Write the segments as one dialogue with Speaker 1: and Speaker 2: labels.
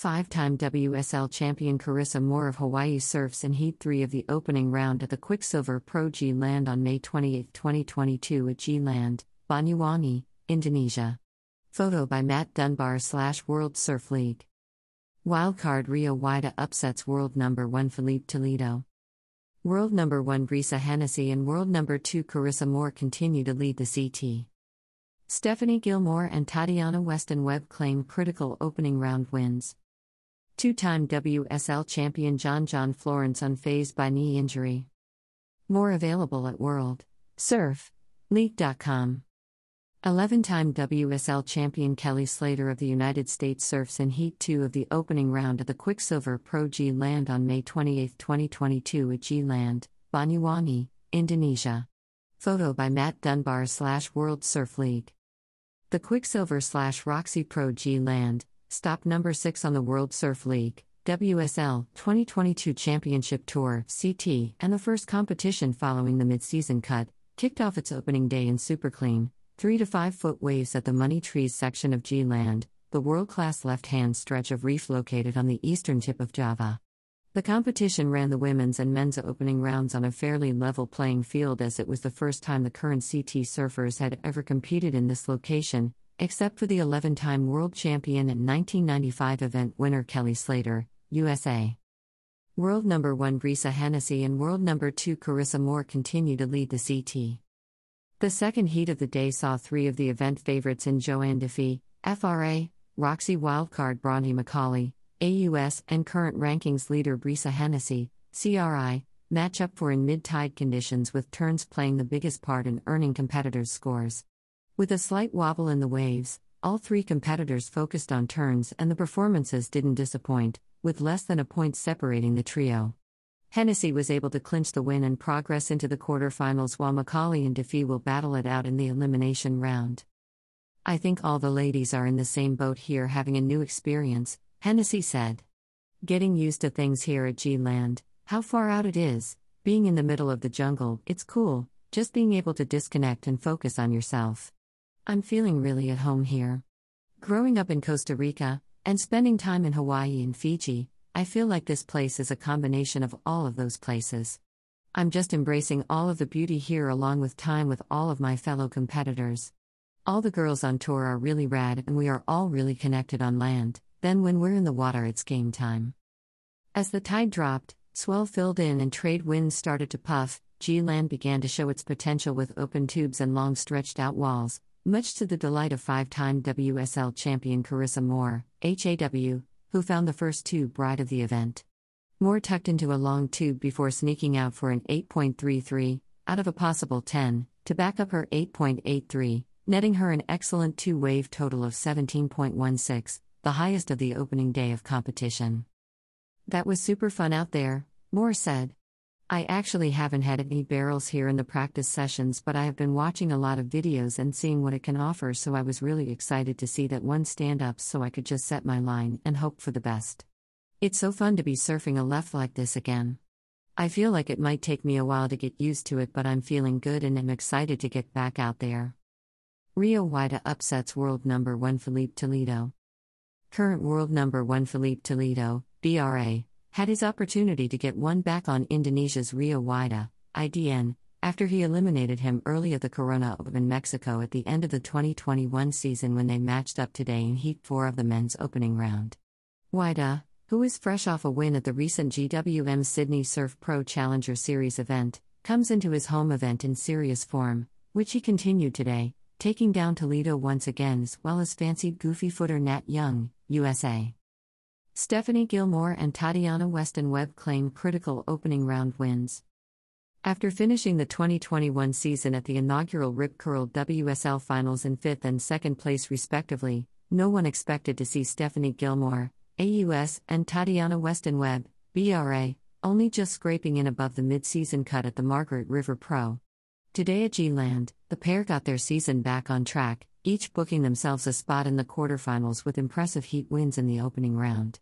Speaker 1: Five time WSL champion Carissa Moore of Hawaii surfs in Heat 3 of the opening round at the Quiksilver Pro G Land on May 28, 2022 at G Land, Banyuwangi, Indonesia. Photo by Matt Dunbar slash World Surf League. Wildcard Rio Waida upsets world number 1 Filipe Toledo. World number 1 Brisa Hennessy and world number 2 Carissa Moore continue to lead the CT. Stephanie Gilmore and Tatiana Weston Webb claim critical opening round wins. Two time WSL champion John John Florence unfazed by knee injury. More available at World Surf League.com. 11 time WSL champion Kelly Slater of the United States surfs in Heat 2 of the opening round at the Quiksilver Pro G Land on May 28, 2022 at G Land, Banyuwangi, Indonesia. Photo by Matt Dunbar slash World Surf League. The Quiksilver slash Roxy Pro G Land, stop number 6 on the World Surf League, WSL 2022 Championship Tour, CT, and the first competition following the mid season cut, kicked off its opening day in super clean. 3 to 5 foot waves at the Money Trees section of G Land, the world class left hand stretch of reef located on the eastern tip of Java. The competition ran the women's and men's opening rounds on a fairly level playing field as it was the first time the current CT surfers had ever competed in this location, except for the 11 time world champion and 1995 event winner Kelly Slater, USA. World number 1 Brisa Hennessy and world number 2 Carissa Moore continue to lead the CT. The second heat of the day saw three of the event favorites in Johanne Defay, FRA, Roxy wildcard Bronte Macaulay, AUS, and current rankings leader Brisa Hennessy, CRI, match up for in mid tide conditions with turns playing the biggest part in earning competitors' scores. With a slight wobble in the waves, all three competitors focused on turns and the performances didn't disappoint, with less than a point separating the trio. Hennessy was able to clinch the win and progress into the quarterfinals while Macaulay and Defay will battle it out in the elimination round. I think all the ladies are in the same boat here having a new experience, Hennessy said. Getting used to things here at G Land, how far out it is, being in the middle of the jungle, it's cool, just being able to disconnect and focus on yourself. I'm feeling really at home here. Growing up in Costa Rica, and spending time in Hawaii and Fiji, I feel like this place is a combination of all of those places. I'm just embracing all of the beauty here along with time with all of my fellow competitors. All the girls on tour are really rad and we are all really connected on land, then when we're in the water, it's game time. As the tide dropped, swell filled in, and trade winds started to puff, G Land began to show its potential with open tubes and long stretched out walls, much to the delight of five time WSL champion Carissa Moore, HAW, who found the first tube ride of the event. Moore tucked into a long tube before sneaking out for an 8.33, out of a possible 10, to back up her 8.83, netting her an excellent two wave total of 17.16, the highest of the opening day of competition. That was super fun out there, Moore said. I actually haven't had any barrels here in the practice sessions, but I have been watching a lot of videos and seeing what it can offer, so I was really excited to see that one stand up so I could just set my line and hope for the best. It's so fun to be surfing a left like this again. I feel like it might take me a while to get used to it, but I'm feeling good and am excited to get back out there. Rio Waida upsets world number 1 Filipe Toledo. Current world number 1 Filipe Toledo, BRA, had his opportunity to get one back on Indonesia's Rio Waida, IDN, after he eliminated him early at the Corona Open Mexico at the end of the 2021 season when they matched up today in Heat 4 of the men's opening round. Waida, who is fresh off a win at the recent GWM Sydney Surf Pro Challenger Series event, comes into his home event in serious form, which he continued today, taking down Toledo once again as well as fancied goofy footer Nat Young, USA. Stephanie Gilmore and Tatiana Weston Webb claim critical opening round wins. After finishing the 2021 season at the inaugural Rip Curl WSL finals in fifth and second place respectively, no one expected to see Stephanie Gilmore, AUS, and Tatiana Weston Webb, BRA, only just scraping in above the mid season cut at the Margaret River Pro. Today at G Land, the pair got their season back on track, each booking themselves a spot in the quarterfinals with impressive heat wins in the opening round.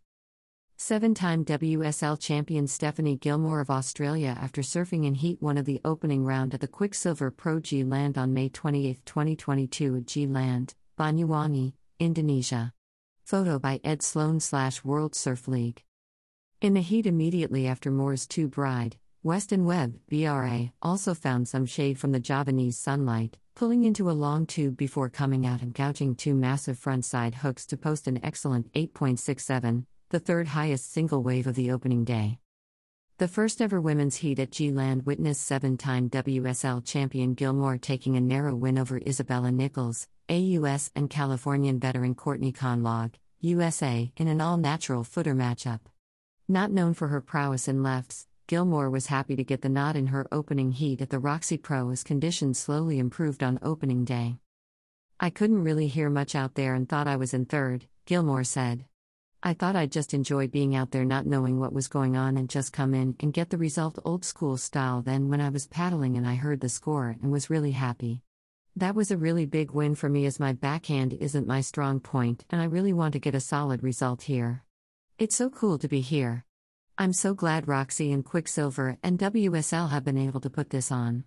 Speaker 1: Seven time WSL champion Stephanie Gilmore of Australia after surfing in Heat 1 of the opening round at the Quiksilver Pro G Land on May 28, 2022 at G Land, Banyuwangi, Indonesia. Photo by Ed Sloan slash World Surf League. In the heat immediately after Moore's tube ride, Weston Webb, BRA, also found some shade from the Javanese sunlight, pulling into a long tube before coming out and gouging two massive front side hooks to post an excellent 8.67, the third highest single wave of the opening day. The first ever women's heat at G Land witnessed seven time WSL champion Gilmore taking a narrow win over Isabella Nichols, AUS, and Californian veteran Courtney Conlogue, USA, in an all natural footer matchup. Not known for her prowess in lefts, Gilmore was happy to get the nod in her opening heat at the Roxy Pro as conditions slowly improved on opening day. I couldn't really hear much out there and thought I was in third, Gilmore said. I thought I'd just enjoy being out there not knowing what was going on and just come in and get the result old school style. Then, when I was paddling and I heard the score and was really happy. That was a really big win for me as my backhand isn't my strong point and I really want to get a solid result here. It's so cool to be here. I'm so glad Roxy and Quiksilver and WSL have been able to put this on.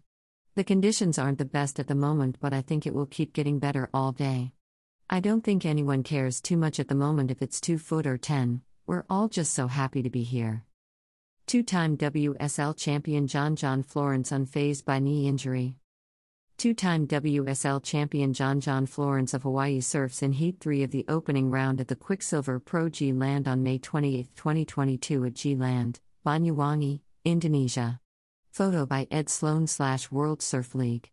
Speaker 1: The conditions aren't the best at the moment, but I think it will keep getting better all day. I don't think anyone cares too much at the moment if it's 2 foot or 10, we're all just so happy to be here. Two time WSL champion John John Florence unfazed by knee injury. Two time WSL champion John John Florence of Hawaii surfs in Heat 3 of the opening round at the Quiksilver Pro G Land on May 28, 2022 at G Land, Banyuwangi, Indonesia. Photo by Ed Sloan slash World Surf League.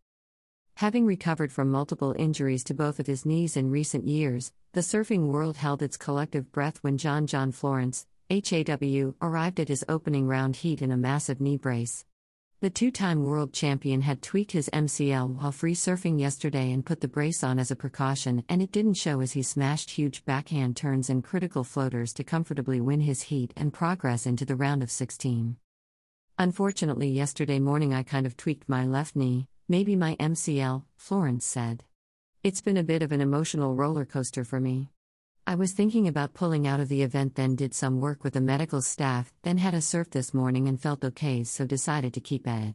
Speaker 1: Having recovered from multiple injuries to both of his knees in recent years, the surfing world held its collective breath when John John Florence, HAW, arrived at his opening round heat in a massive knee brace. The two time world champion had tweaked his MCL while free surfing yesterday and put the brace on as a precaution, and it didn't show as he smashed huge backhand turns and critical floaters to comfortably win his heat and progress into the round of 16. Unfortunately, yesterday morning I kind of tweaked my left knee, Maybe my MCL, Florence said. It's been a bit of an emotional roller coaster for me. I was thinking about pulling out of the event, then did some work with the medical staff, then had a surf this morning and felt okay, so decided to keep at it.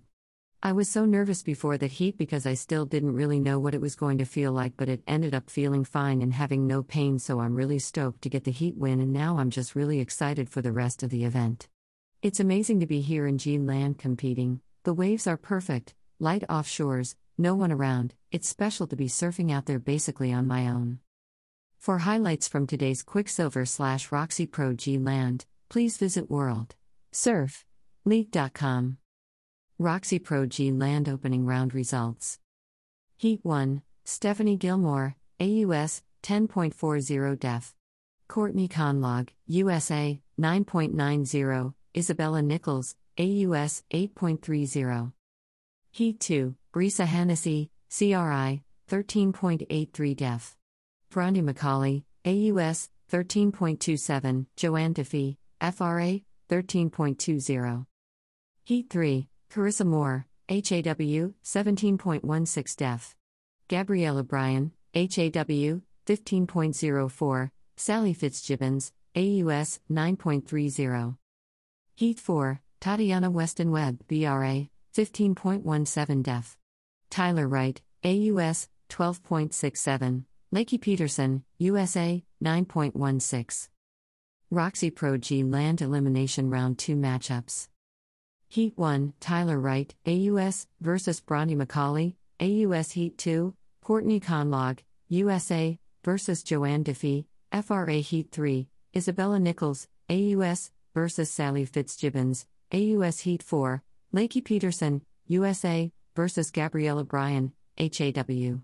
Speaker 1: I was so nervous before the heat because I still didn't really know what it was going to feel like, but it ended up feeling fine and having no pain, so I'm really stoked to get the heat win, and now I'm just really excited for the rest of the event. It's amazing to be here in G Land competing, the waves are perfect, light offshores, no one around, it's special to be surfing out there basically on my own. For highlights from today's Quiksilver slash Roxy Pro G Land, please visit World Surf League.com. Roxy Pro G Land opening round results. Heat 1, Stephanie Gilmore, AUS, 10.40 def. Courtney Conlogue, USA, 9.90, Isabella Nichols, AUS, 8.30. Heat 2, Brisa Hennessy, CRI, 13.83 def. Bronte Macaulay, AUS, 13.27, Johanne Defay, FRA, 13.20. Heat 3, Carissa Moore, HAW, 17.16 def. Gabriela Bryan, HAW, 15.04, Sally Fitzgibbons, AUS, 9.30. Heat 4, Tatiana Weston Webb, BRA, 15.17 def. Tyler Wright, AUS, 12.67. Lakey Peterson, USA, 9.16. Roxy Pro G Land Elimination Round 2 Matchups. Heat 1, Tyler Wright, AUS, versus Bronte Macaulay, AUS Heat 2, Courtney Conlogue, USA, versus Johanne Defay, FRA Heat 3, Isabella Nichols, AUS, versus Sally Fitzgibbons, AUS Heat 4, Lakey Peterson, USA, versus Gabriela Bryan, HAW.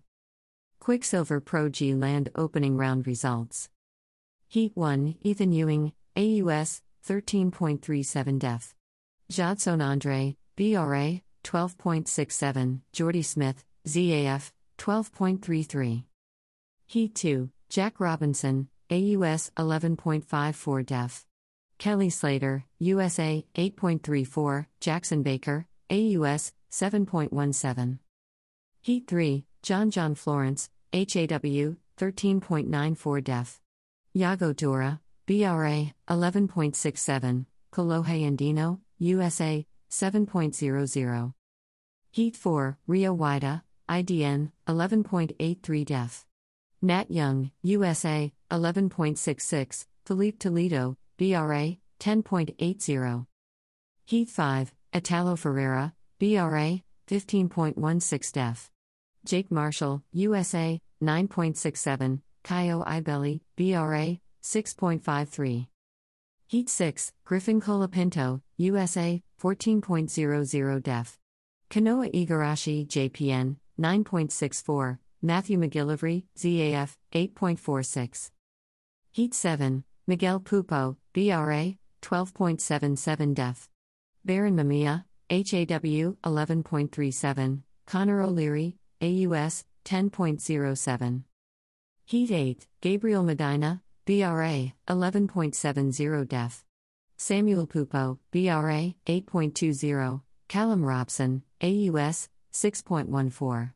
Speaker 1: Quiksilver Pro G Land opening round results. Heat 1, Ethan Ewing, AUS, 13.37 def. Jadson Andre, BRA, 12.67, Jordy Smith, ZAF, 12.33. Heat 2, Jack Robinson, AUS, 11.54 def. Kelly Slater, USA, 8.34, Jackson Baker, AUS, 7.17. Heat 3, John John Florence, HAW, 13.94 def. Yago Dora, BRA, 11.67, Kolohe Andino, USA, 7.00. Heat 4, Rio Waida, IDN, 11.83 def. Nat Young, USA, 11.66, Filipe Toledo, BRA, 10.80. Heat 5, Italo Ferreira, BRA, 15.16 def. Jake Marshall, USA, 9.67, Caio Ibelli, BRA, 6.53. Heat 6, Griffin Colapinto, USA, 14.00 def. Kanoa Igarashi, JPN, 9.64, Matthew McGillivray, ZAF, 8.46. Heat 7, Miguel Pupo, BRA, 12.77 def. Barron Mamiya, HAW, 11.37, Connor O'Leary, AUS, 10.07. Heat 8, Gabriel Medina, BRA, 11.70 def. Samuel Pupo, BRA, 8.20, Callum Robson, AUS, 6.14.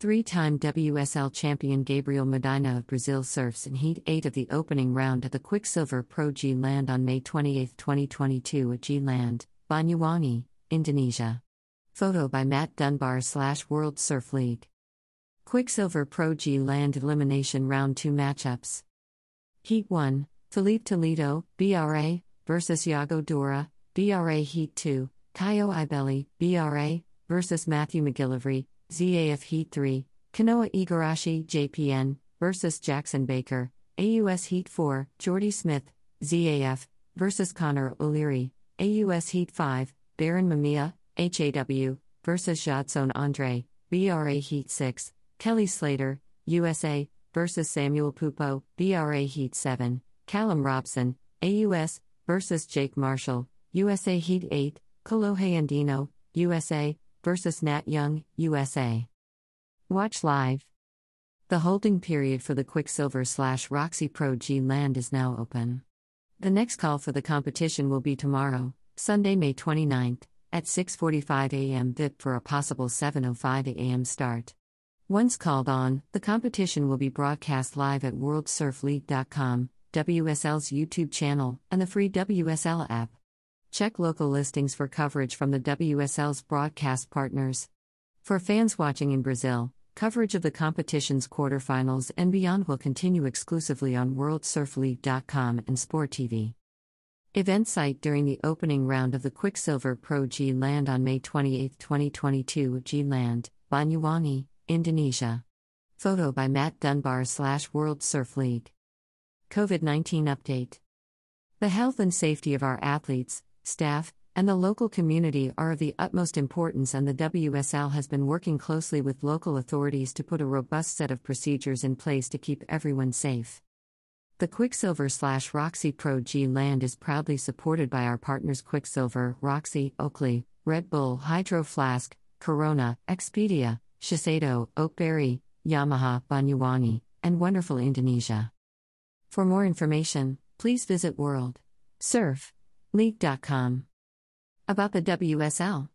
Speaker 1: Three time WSL champion Gabriel Medina of Brazil surfs in Heat 8 of the opening round at the Quiksilver Pro G Land on May 28, 2022 at G Land, Banyuwangi, Indonesia. Photo by Matt Dunbar slash World Surf League. Quiksilver Pro G Land Elimination Round 2 Matchups. Heat 1, Filipe Toledo, BRA, versus Yago Dora, BRA Heat 2, Caio Ibelli, BRA, versus Matthew McGillivray, ZAF Heat 3, Kanoa Igarashi, JPN, versus Jackson Baker, AUS Heat 4, Jordy Smith, ZAF, versus Connor O'Leary, AUS Heat 5, Barron Mamiya, HAW, versus Jadson Andre, BRA Heat 6, Kelly Slater, USA, versus Samuel Pupo, BRA Heat 7, Callum Robson, AUS, versus Jake Marshall, USA Heat 8, Kolohe Andino, USA, versus Nat Young, USA. Watch live. The holding period for the Quiksilver slash Roxy Pro G Land is now open. The next call for the competition will be tomorrow, Sunday, May 29th, at 6:45 a.m. VIP for a possible 7:05 a.m. start. Once called on, the competition will be broadcast live at worldsurfleague.com, WSL's YouTube channel, and the free WSL app. Check local listings for coverage from the WSL's broadcast partners. For fans watching in Brazil, coverage of the competition's quarterfinals and beyond will continue exclusively on WorldSurfLeague.com and Sport TV. Event site during the opening round of the Quiksilver Pro G Land on May 28, 2022 G Land, Banyuwangi, Indonesia. Photo by Matt Dunbar slash World Surf League. COVID 19 Update. The health and safety of our athletes, staff, and the local community are of the utmost importance, and the WSL has been working closely with local authorities to put a robust set of procedures in place to keep everyone safe. The Quiksilver slash Roxy Pro G Land is proudly supported by our partners Quiksilver, Roxy, Oakley, Red Bull, Hydro Flask, Corona, Expedia, Shiseido, Oakberry, Yamaha, Banyuwangi, and Wonderful Indonesia. For more information, please visit World Surf League.com. About the WSL.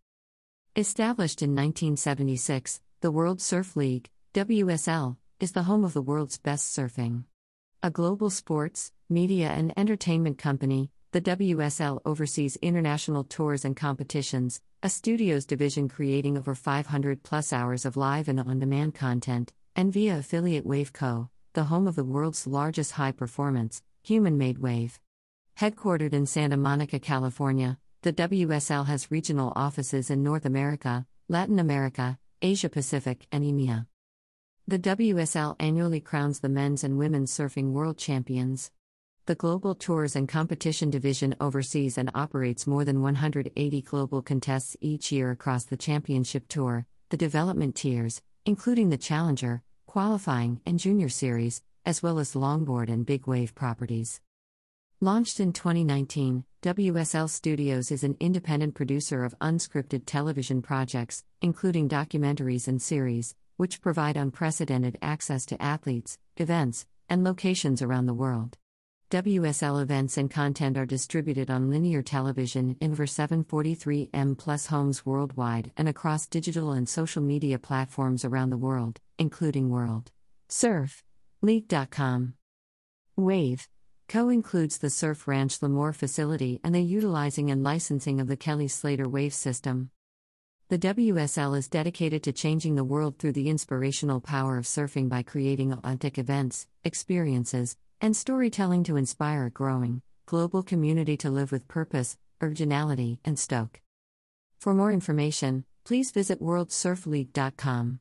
Speaker 1: Established in 1976, the World Surf League, WSL, is the home of the world's best surfing. A global sports, media, and entertainment company, the WSL oversees international tours and competitions, a studios division creating over 500 plus hours of live and on demand content, and via affiliate Waveco, the home of the world's largest high performance, human made wave. Headquartered in Santa Monica, California, the WSL has regional offices in North America, Latin America, Asia Pacific, and EMEA. The WSL annually crowns the men's and women's surfing world champions. The Global Tours and Competition Division oversees and operates more than 180 global contests each year across the Championship Tour, the development tiers, including the Challenger, Qualifying, and Junior Series, as well as longboard and big wave properties. Launched in 2019, WSL Studios is an independent producer of unscripted television projects, including documentaries and series, which provide unprecedented access to athletes, events, and locations around the world. WSL events and content are distributed on linear television in over 743M plus homes worldwide and across digital and social media platforms around the world, including World Surf League.com. Wave Co includes the Surf Ranch Lemoore facility and the utilizing and licensing of the Kelly Slater wave system. The WSL is dedicated to changing the world through the inspirational power of surfing by creating authentic events, experiences, and storytelling to inspire a growing, global community to live with purpose, originality, and stoke. For more information, please visit worldsurfleague.com.